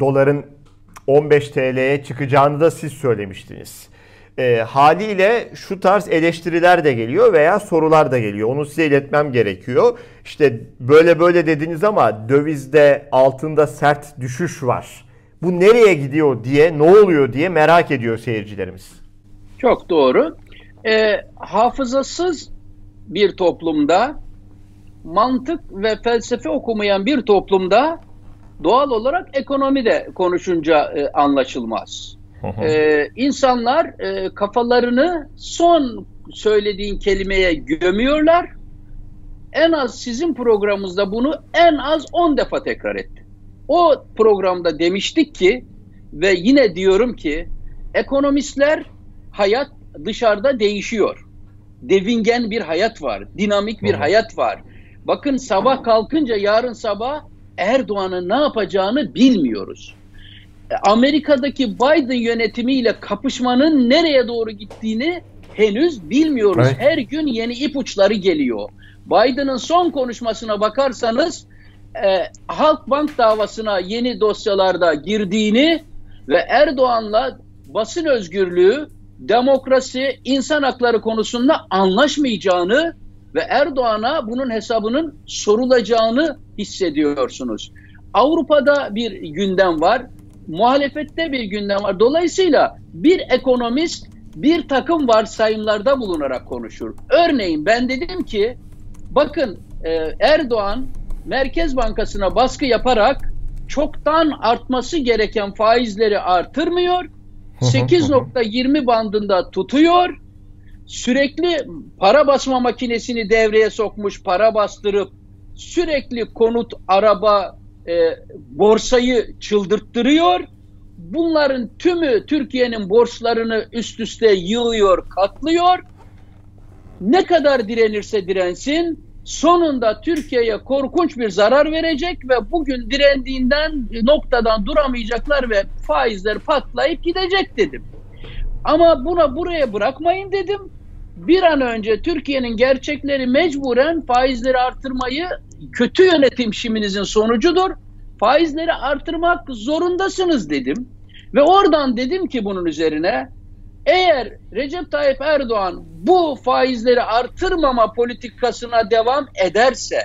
doların 15 TL'ye çıkacağını da siz söylemiştiniz. E, haliyle şu tarz eleştiriler de geliyor veya sorular da geliyor. Onu size iletmem gerekiyor. İşte böyle böyle dediniz ama dövizde altında sert düşüş var. Bu nereye gidiyor diye, ne oluyor diye merak ediyor seyircilerimiz. Çok doğru. E, hafızasız bir toplumda, mantık ve felsefe okumayan bir toplumda doğal olarak ekonomi de konuşunca e, anlaşılmaz. ee, insanlar e, kafalarını son söylediğin kelimeye gömüyorlar. En az sizin programınızda bunu en az 10 defa tekrar etti. O programda demiştik ki ve yine diyorum ki ekonomistler hayat dışarıda değişiyor. Devingen bir hayat var, dinamik bir hayat var. Bakın sabah kalkınca yarın sabah Erdoğan'ın ne yapacağını bilmiyoruz. E, Amerika'daki Biden yönetimiyle kapışmanın nereye doğru gittiğini henüz bilmiyoruz. Evet. Her gün yeni ipuçları geliyor. Biden'ın son konuşmasına bakarsanız e, Halkbank davasına yeni dosyalarda girdiğini ve Erdoğan'la basın özgürlüğü, demokrasi, insan hakları konusunda anlaşmayacağını ve Erdoğan'a bunun hesabının sorulacağını hissediyorsunuz. Avrupa'da bir gündem var, muhalefette bir gündem var. Dolayısıyla bir ekonomist bir takım varsayımlarda bulunarak konuşur. Örneğin ben dedim ki bakın e, Erdoğan Merkez Bankası'na baskı yaparak çoktan artması gereken faizleri artırmıyor. 8.20 bandında tutuyor sürekli para basma makinesini devreye sokmuş, para bastırıp sürekli konut, araba, e, borsayı çıldırttırıyor. Bunların tümü Türkiye'nin borçlarını üst üste yığıyor, katlıyor. Ne kadar direnirse dirensin sonunda Türkiye'ye korkunç bir zarar verecek ve bugün direndiğinden noktadan duramayacaklar ve faizler patlayıp gidecek dedim. Ama buna buraya bırakmayın dedim bir an önce Türkiye'nin gerçekleri mecburen faizleri artırmayı kötü yönetim şiminizin sonucudur. Faizleri artırmak zorundasınız dedim. Ve oradan dedim ki bunun üzerine eğer Recep Tayyip Erdoğan bu faizleri artırmama politikasına devam ederse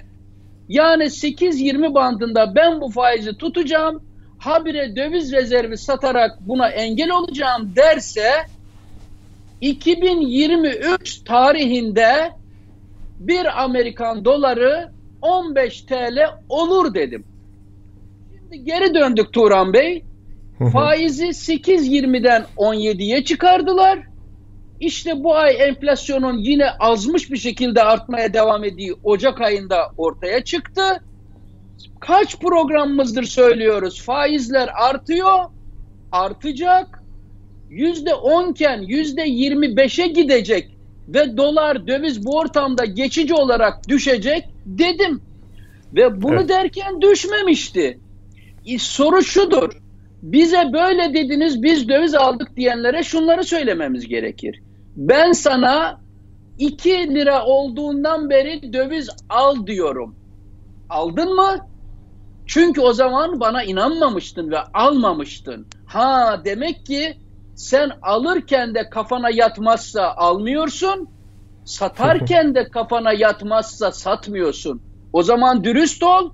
yani 8-20 bandında ben bu faizi tutacağım habire döviz rezervi satarak buna engel olacağım derse 2023 tarihinde bir Amerikan doları 15 TL olur dedim. Şimdi geri döndük Turan Bey. Faizi 8.20'den 17'ye çıkardılar. İşte bu ay enflasyonun yine azmış bir şekilde artmaya devam ettiği Ocak ayında ortaya çıktı. Kaç programımızdır söylüyoruz. Faizler artıyor, artacak yüzde onken yüzde yirmi beşe gidecek ve dolar döviz bu ortamda geçici olarak düşecek dedim. Ve bunu evet. derken düşmemişti. E, soru şudur. Bize böyle dediniz biz döviz aldık diyenlere şunları söylememiz gerekir. Ben sana 2 lira olduğundan beri döviz al diyorum. Aldın mı? Çünkü o zaman bana inanmamıştın ve almamıştın. Ha demek ki sen alırken de kafana yatmazsa almıyorsun, satarken de kafana yatmazsa satmıyorsun. O zaman dürüst ol.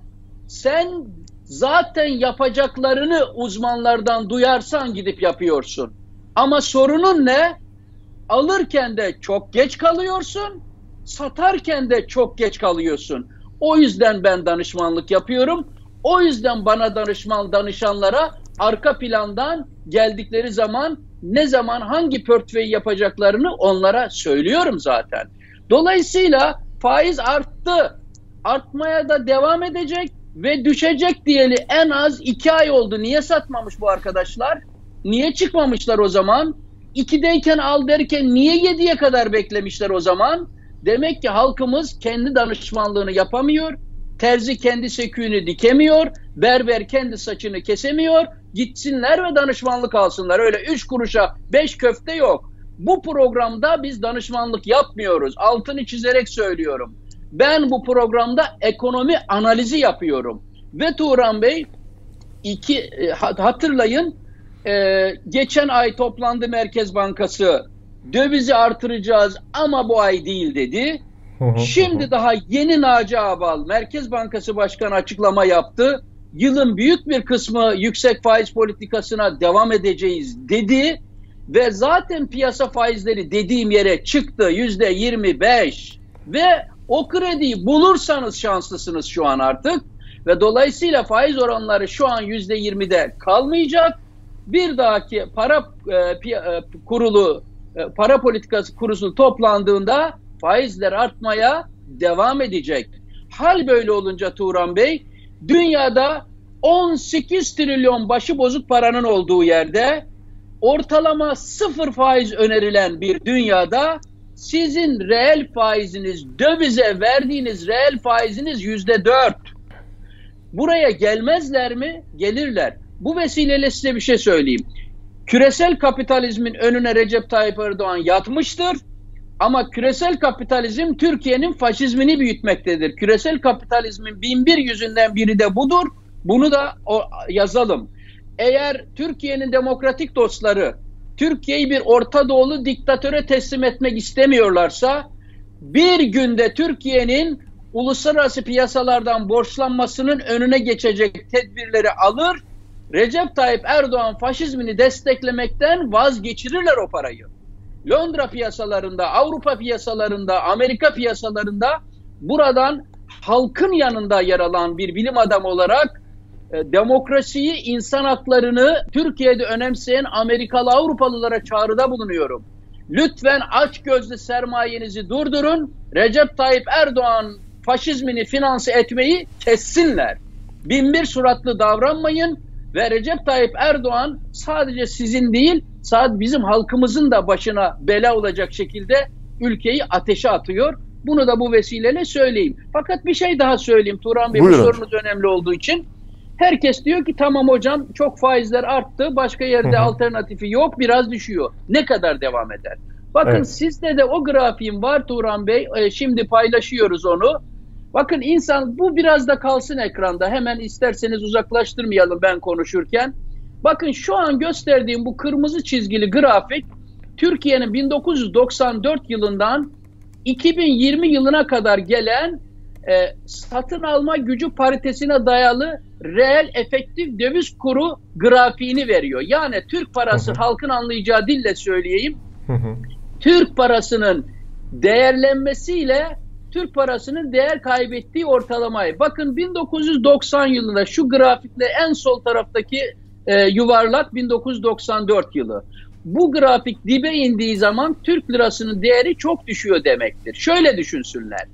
Sen zaten yapacaklarını uzmanlardan duyarsan gidip yapıyorsun. Ama sorunun ne? Alırken de çok geç kalıyorsun, satarken de çok geç kalıyorsun. O yüzden ben danışmanlık yapıyorum. O yüzden bana danışman danışanlara arka plandan geldikleri zaman ne zaman hangi portföy yapacaklarını onlara söylüyorum zaten. Dolayısıyla faiz arttı. Artmaya da devam edecek ve düşecek diyeli en az iki ay oldu. Niye satmamış bu arkadaşlar? Niye çıkmamışlar o zaman? İkideyken al derken niye yediye kadar beklemişler o zaman? Demek ki halkımız kendi danışmanlığını yapamıyor. Terzi kendi söküğünü dikemiyor. Berber kendi saçını kesemiyor gitsinler ve danışmanlık alsınlar. Öyle üç kuruşa beş köfte yok. Bu programda biz danışmanlık yapmıyoruz. Altını çizerek söylüyorum. Ben bu programda ekonomi analizi yapıyorum. Ve Turan Bey iki e, hatırlayın e, geçen ay toplandı Merkez Bankası dövizi artıracağız ama bu ay değil dedi. Şimdi daha yeni Naci Abal Merkez Bankası Başkanı açıklama yaptı. Yılın büyük bir kısmı yüksek faiz politikasına devam edeceğiz dedi ve zaten piyasa faizleri dediğim yere çıktı yüzde 25 ve o krediyi bulursanız şanslısınız şu an artık ve dolayısıyla faiz oranları şu an yüzde 20'de kalmayacak. Bir dahaki para e, e, kurulu e, para politikası kurulu toplandığında faizler artmaya devam edecek. Hal böyle olunca Turan Bey dünyada 18 trilyon başı bozuk paranın olduğu yerde ortalama sıfır faiz önerilen bir dünyada sizin reel faiziniz, dövize verdiğiniz reel faiziniz yüzde dört. Buraya gelmezler mi? Gelirler. Bu vesileyle size bir şey söyleyeyim. Küresel kapitalizmin önüne Recep Tayyip Erdoğan yatmıştır. Ama küresel kapitalizm Türkiye'nin faşizmini büyütmektedir. Küresel kapitalizmin bin bir yüzünden biri de budur. Bunu da o, yazalım. Eğer Türkiye'nin demokratik dostları Türkiye'yi bir Orta Doğulu diktatöre teslim etmek istemiyorlarsa bir günde Türkiye'nin uluslararası piyasalardan borçlanmasının önüne geçecek tedbirleri alır. Recep Tayyip Erdoğan faşizmini desteklemekten vazgeçirirler o parayı. Londra piyasalarında, Avrupa piyasalarında, Amerika piyasalarında buradan halkın yanında yer alan bir bilim adamı olarak e, demokrasiyi, insan haklarını Türkiye'de önemseyen Amerikalı Avrupalılara çağrıda bulunuyorum. Lütfen aç gözlü sermayenizi durdurun. Recep Tayyip Erdoğan faşizmini finanse etmeyi kessinler. Binbir suratlı davranmayın ve Recep Tayyip Erdoğan sadece sizin değil, sadece bizim halkımızın da başına bela olacak şekilde ülkeyi ateşe atıyor. Bunu da bu vesileyle söyleyeyim. Fakat bir şey daha söyleyeyim Turan Bey, Buyurun. bu sorunuz önemli olduğu için. Herkes diyor ki tamam hocam çok faizler arttı. Başka yerde Hı-hı. alternatifi yok. Biraz düşüyor. Ne kadar devam eder? Bakın evet. sizde de o grafiğim var Turan Bey. E, şimdi paylaşıyoruz onu. Bakın insan bu biraz da kalsın ekranda. Hemen isterseniz uzaklaştırmayalım ben konuşurken. Bakın şu an gösterdiğim bu kırmızı çizgili grafik Türkiye'nin 1994 yılından 2020 yılına kadar gelen e, satın alma gücü paritesine dayalı reel efektif döviz kuru grafiğini veriyor. Yani Türk parası hı hı. halkın anlayacağı dille söyleyeyim. Hı hı. Türk parasının değerlenmesiyle Türk parasının değer kaybettiği ortalamayı. Bakın 1990 yılında şu grafikle en sol taraftaki e, yuvarlak 1994 yılı. Bu grafik dibe indiği zaman Türk lirasının değeri çok düşüyor demektir. Şöyle düşünsünler.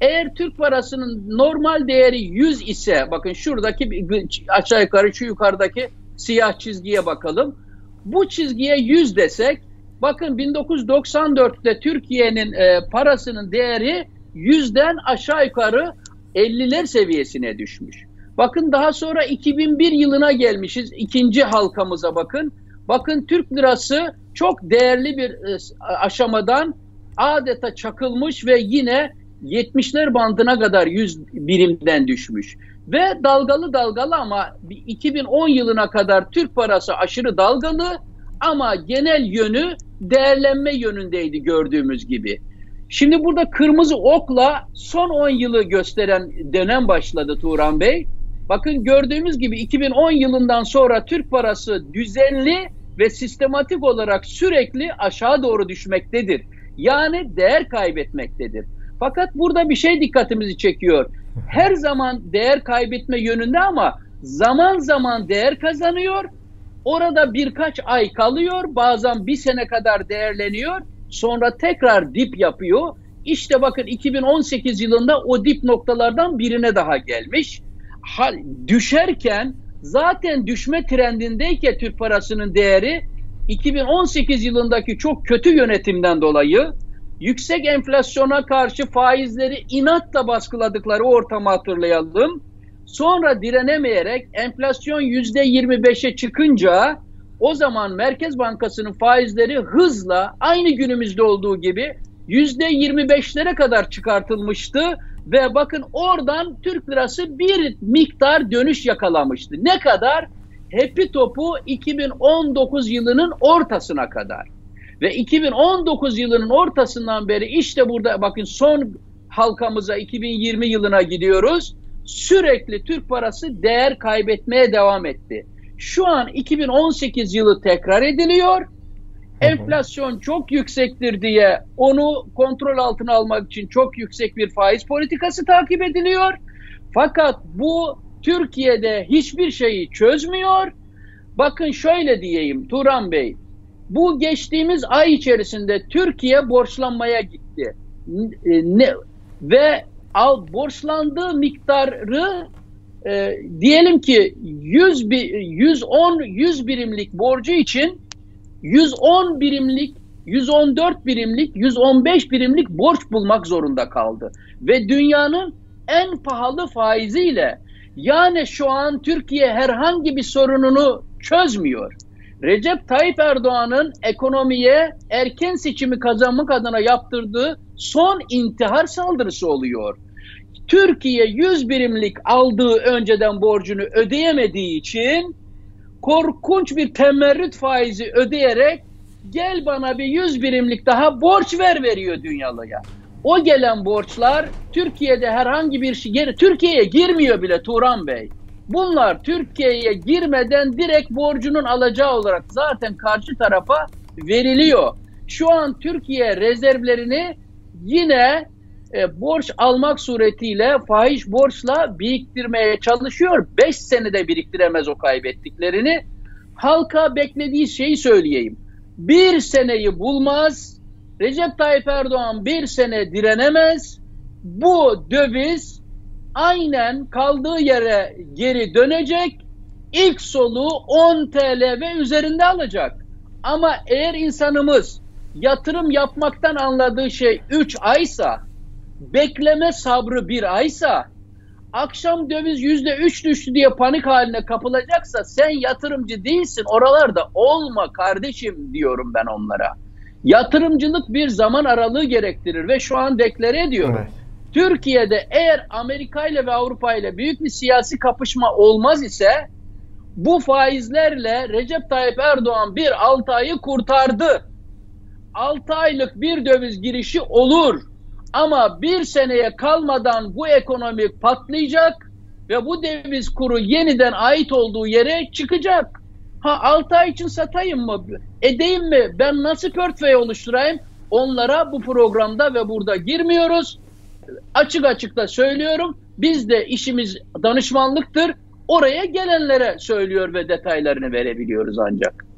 Eğer Türk parasının normal değeri 100 ise bakın şuradaki aşağı yukarı şu yukarıdaki siyah çizgiye bakalım. Bu çizgiye 100 desek bakın 1994'te Türkiye'nin e, parasının değeri 100'den aşağı yukarı 50'ler seviyesine düşmüş. Bakın daha sonra 2001 yılına gelmişiz. ikinci halkamıza bakın. Bakın Türk lirası çok değerli bir e, aşamadan adeta çakılmış ve yine 70'ler bandına kadar 100 birimden düşmüş. Ve dalgalı dalgalı ama 2010 yılına kadar Türk parası aşırı dalgalı ama genel yönü değerlenme yönündeydi gördüğümüz gibi. Şimdi burada kırmızı okla son 10 yılı gösteren dönem başladı Turan Bey. Bakın gördüğümüz gibi 2010 yılından sonra Türk parası düzenli ve sistematik olarak sürekli aşağı doğru düşmektedir. Yani değer kaybetmektedir. Fakat burada bir şey dikkatimizi çekiyor. Her zaman değer kaybetme yönünde ama zaman zaman değer kazanıyor. Orada birkaç ay kalıyor. Bazen bir sene kadar değerleniyor. Sonra tekrar dip yapıyor. İşte bakın 2018 yılında o dip noktalardan birine daha gelmiş. Düşerken zaten düşme trendindeyken Türk parasının değeri 2018 yılındaki çok kötü yönetimden dolayı yüksek enflasyona karşı faizleri inatla baskıladıkları ortamı hatırlayalım. Sonra direnemeyerek enflasyon %25'e çıkınca o zaman Merkez Bankası'nın faizleri hızla aynı günümüzde olduğu gibi %25'lere kadar çıkartılmıştı Ve bakın oradan Türk lirası bir miktar dönüş yakalamıştı. Ne kadar? Hepi topu 2019 yılının ortasına kadar. Ve 2019 yılının ortasından beri işte burada bakın son halkamıza 2020 yılına gidiyoruz. Sürekli Türk parası değer kaybetmeye devam etti. Şu an 2018 yılı tekrar ediliyor. Enflasyon çok yüksektir diye onu kontrol altına almak için çok yüksek bir faiz politikası takip ediliyor. Fakat bu Türkiye'de hiçbir şeyi çözmüyor. Bakın şöyle diyeyim Turan Bey. Bu geçtiğimiz ay içerisinde Türkiye borçlanmaya gitti. Ne, ve al borçlandığı miktarı e, diyelim ki 100 110 100 birimlik borcu için 110 birimlik 114 birimlik 115 birimlik borç bulmak zorunda kaldı ve dünyanın en pahalı faiziyle yani şu an Türkiye herhangi bir sorununu çözmüyor. Recep Tayyip Erdoğan'ın ekonomiye erken seçimi kazanmak adına yaptırdığı son intihar saldırısı oluyor. Türkiye 100 birimlik aldığı önceden borcunu ödeyemediği için korkunç bir temerrüt faizi ödeyerek gel bana bir 100 birimlik daha borç ver veriyor dünyalıya. O gelen borçlar Türkiye'de herhangi bir şey, Türkiye'ye girmiyor bile Turan Bey. Bunlar Türkiye'ye girmeden direkt borcunun alacağı olarak zaten karşı tarafa veriliyor. Şu an Türkiye rezervlerini yine e, borç almak suretiyle fahiş borçla biriktirmeye çalışıyor. 5 senede biriktiremez o kaybettiklerini. Halka beklediği şeyi söyleyeyim. Bir seneyi bulmaz. Recep Tayyip Erdoğan bir sene direnemez. Bu döviz aynen kaldığı yere geri dönecek. İlk soluğu 10 TL ve üzerinde alacak. Ama eğer insanımız yatırım yapmaktan anladığı şey 3 aysa bekleme sabrı bir aysa akşam döviz yüzde üç düştü diye panik haline kapılacaksa sen yatırımcı değilsin oralarda olma kardeşim diyorum ben onlara. Yatırımcılık bir zaman aralığı gerektirir ve şu an deklare ediyorum. Evet. Türkiye'de eğer Amerika ile ve Avrupa ile büyük bir siyasi kapışma olmaz ise bu faizlerle Recep Tayyip Erdoğan bir 6 ayı kurtardı. 6 aylık bir döviz girişi olur. Ama bir seneye kalmadan bu ekonomi patlayacak ve bu döviz kuru yeniden ait olduğu yere çıkacak. Ha 6 ay için satayım mı? Edeyim mi? Ben nasıl portföy oluşturayım? Onlara bu programda ve burada girmiyoruz. Açık açık da söylüyorum. Biz de işimiz danışmanlıktır. Oraya gelenlere söylüyor ve detaylarını verebiliyoruz ancak.